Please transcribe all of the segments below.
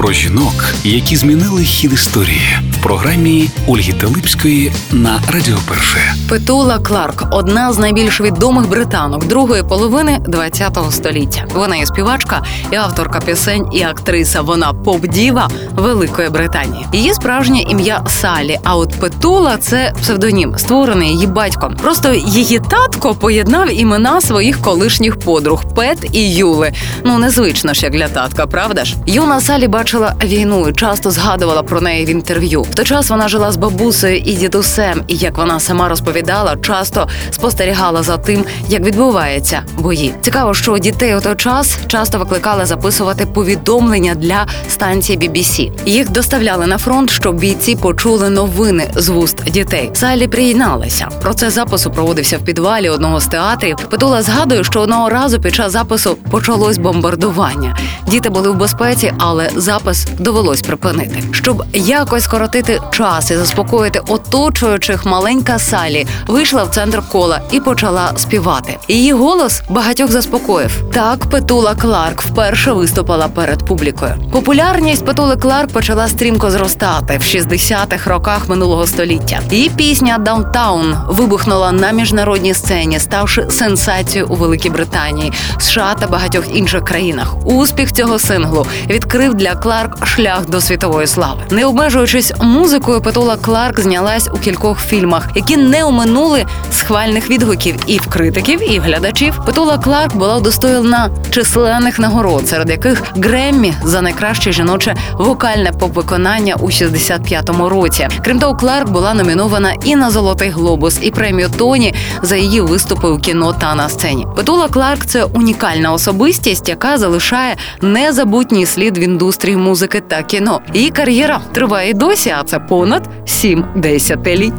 Про жінок, які змінили хід історії в програмі Ольги Телипської на Радіо Перше. Петула Кларк одна з найбільш відомих британок другої половини ХХ століття. Вона є співачка і авторка пісень, і актриса. Вона поп-діва Великої Британії. Її справжнє ім'я Салі. А от Петула це псевдонім, створений її батьком. Просто її татко поєднав імена своїх колишніх подруг Пет і Юли. Ну незвично ж як для татка, правда ж? Юна Салі бачила війну і часто згадувала про неї в інтерв'ю. В той час вона жила з бабусею і дідусем, і як вона сама розповідала, часто спостерігала за тим, як відбуваються бої. Цікаво, що дітей у той час часто викликали записувати повідомлення для станції BBC. Їх доставляли на фронт, щоб бійці почули новини з вуст дітей. Салі приєдналася. Процес запису проводився в підвалі одного з театрів. Петула згадує, що одного разу під час запису почалось бомбардування. Діти були в безпеці, але запис довелось припинити. Щоб якось скоротити час і заспокоїти оточуючих, маленька Салі вийшла в центр кола і почала співати. Її голос багатьох заспокоїв. Так Петула Кларк вперше виступила перед публікою. Популярність Петули Кларк почала стрімко зростати в 60-х роках минулого століття. Її пісня Downtown вибухнула на міжнародній сцені, ставши сенсацією у Великій Британії, США та багатьох інших країнах. Успіх цього синглу відкрив для Кларк шлях до світової слави. Не обмежуючись музикою, Петула Кларк знялась у кількох фільмах, які не оминули схвальних відгуків і в критиків, і в глядачів. Петула Кларк була удостоєна численних нагород, серед яких Греммі за найкраще жіноче вокальне поп-виконання у 65-му році. Крім того, Кларк була номінована і на Золотий глобус, і премію Тоні за її виступи у кіно та на сцені. Петула Кларк це унікальна особистість, яка залишає незабутній слід в індустрії музики та кіно. Її кар'єра триває досі, а це понад сім десятиліть.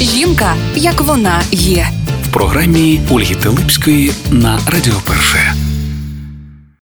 Жінка, як вона є. В програмі Ольги Телипської на Радіо Перше.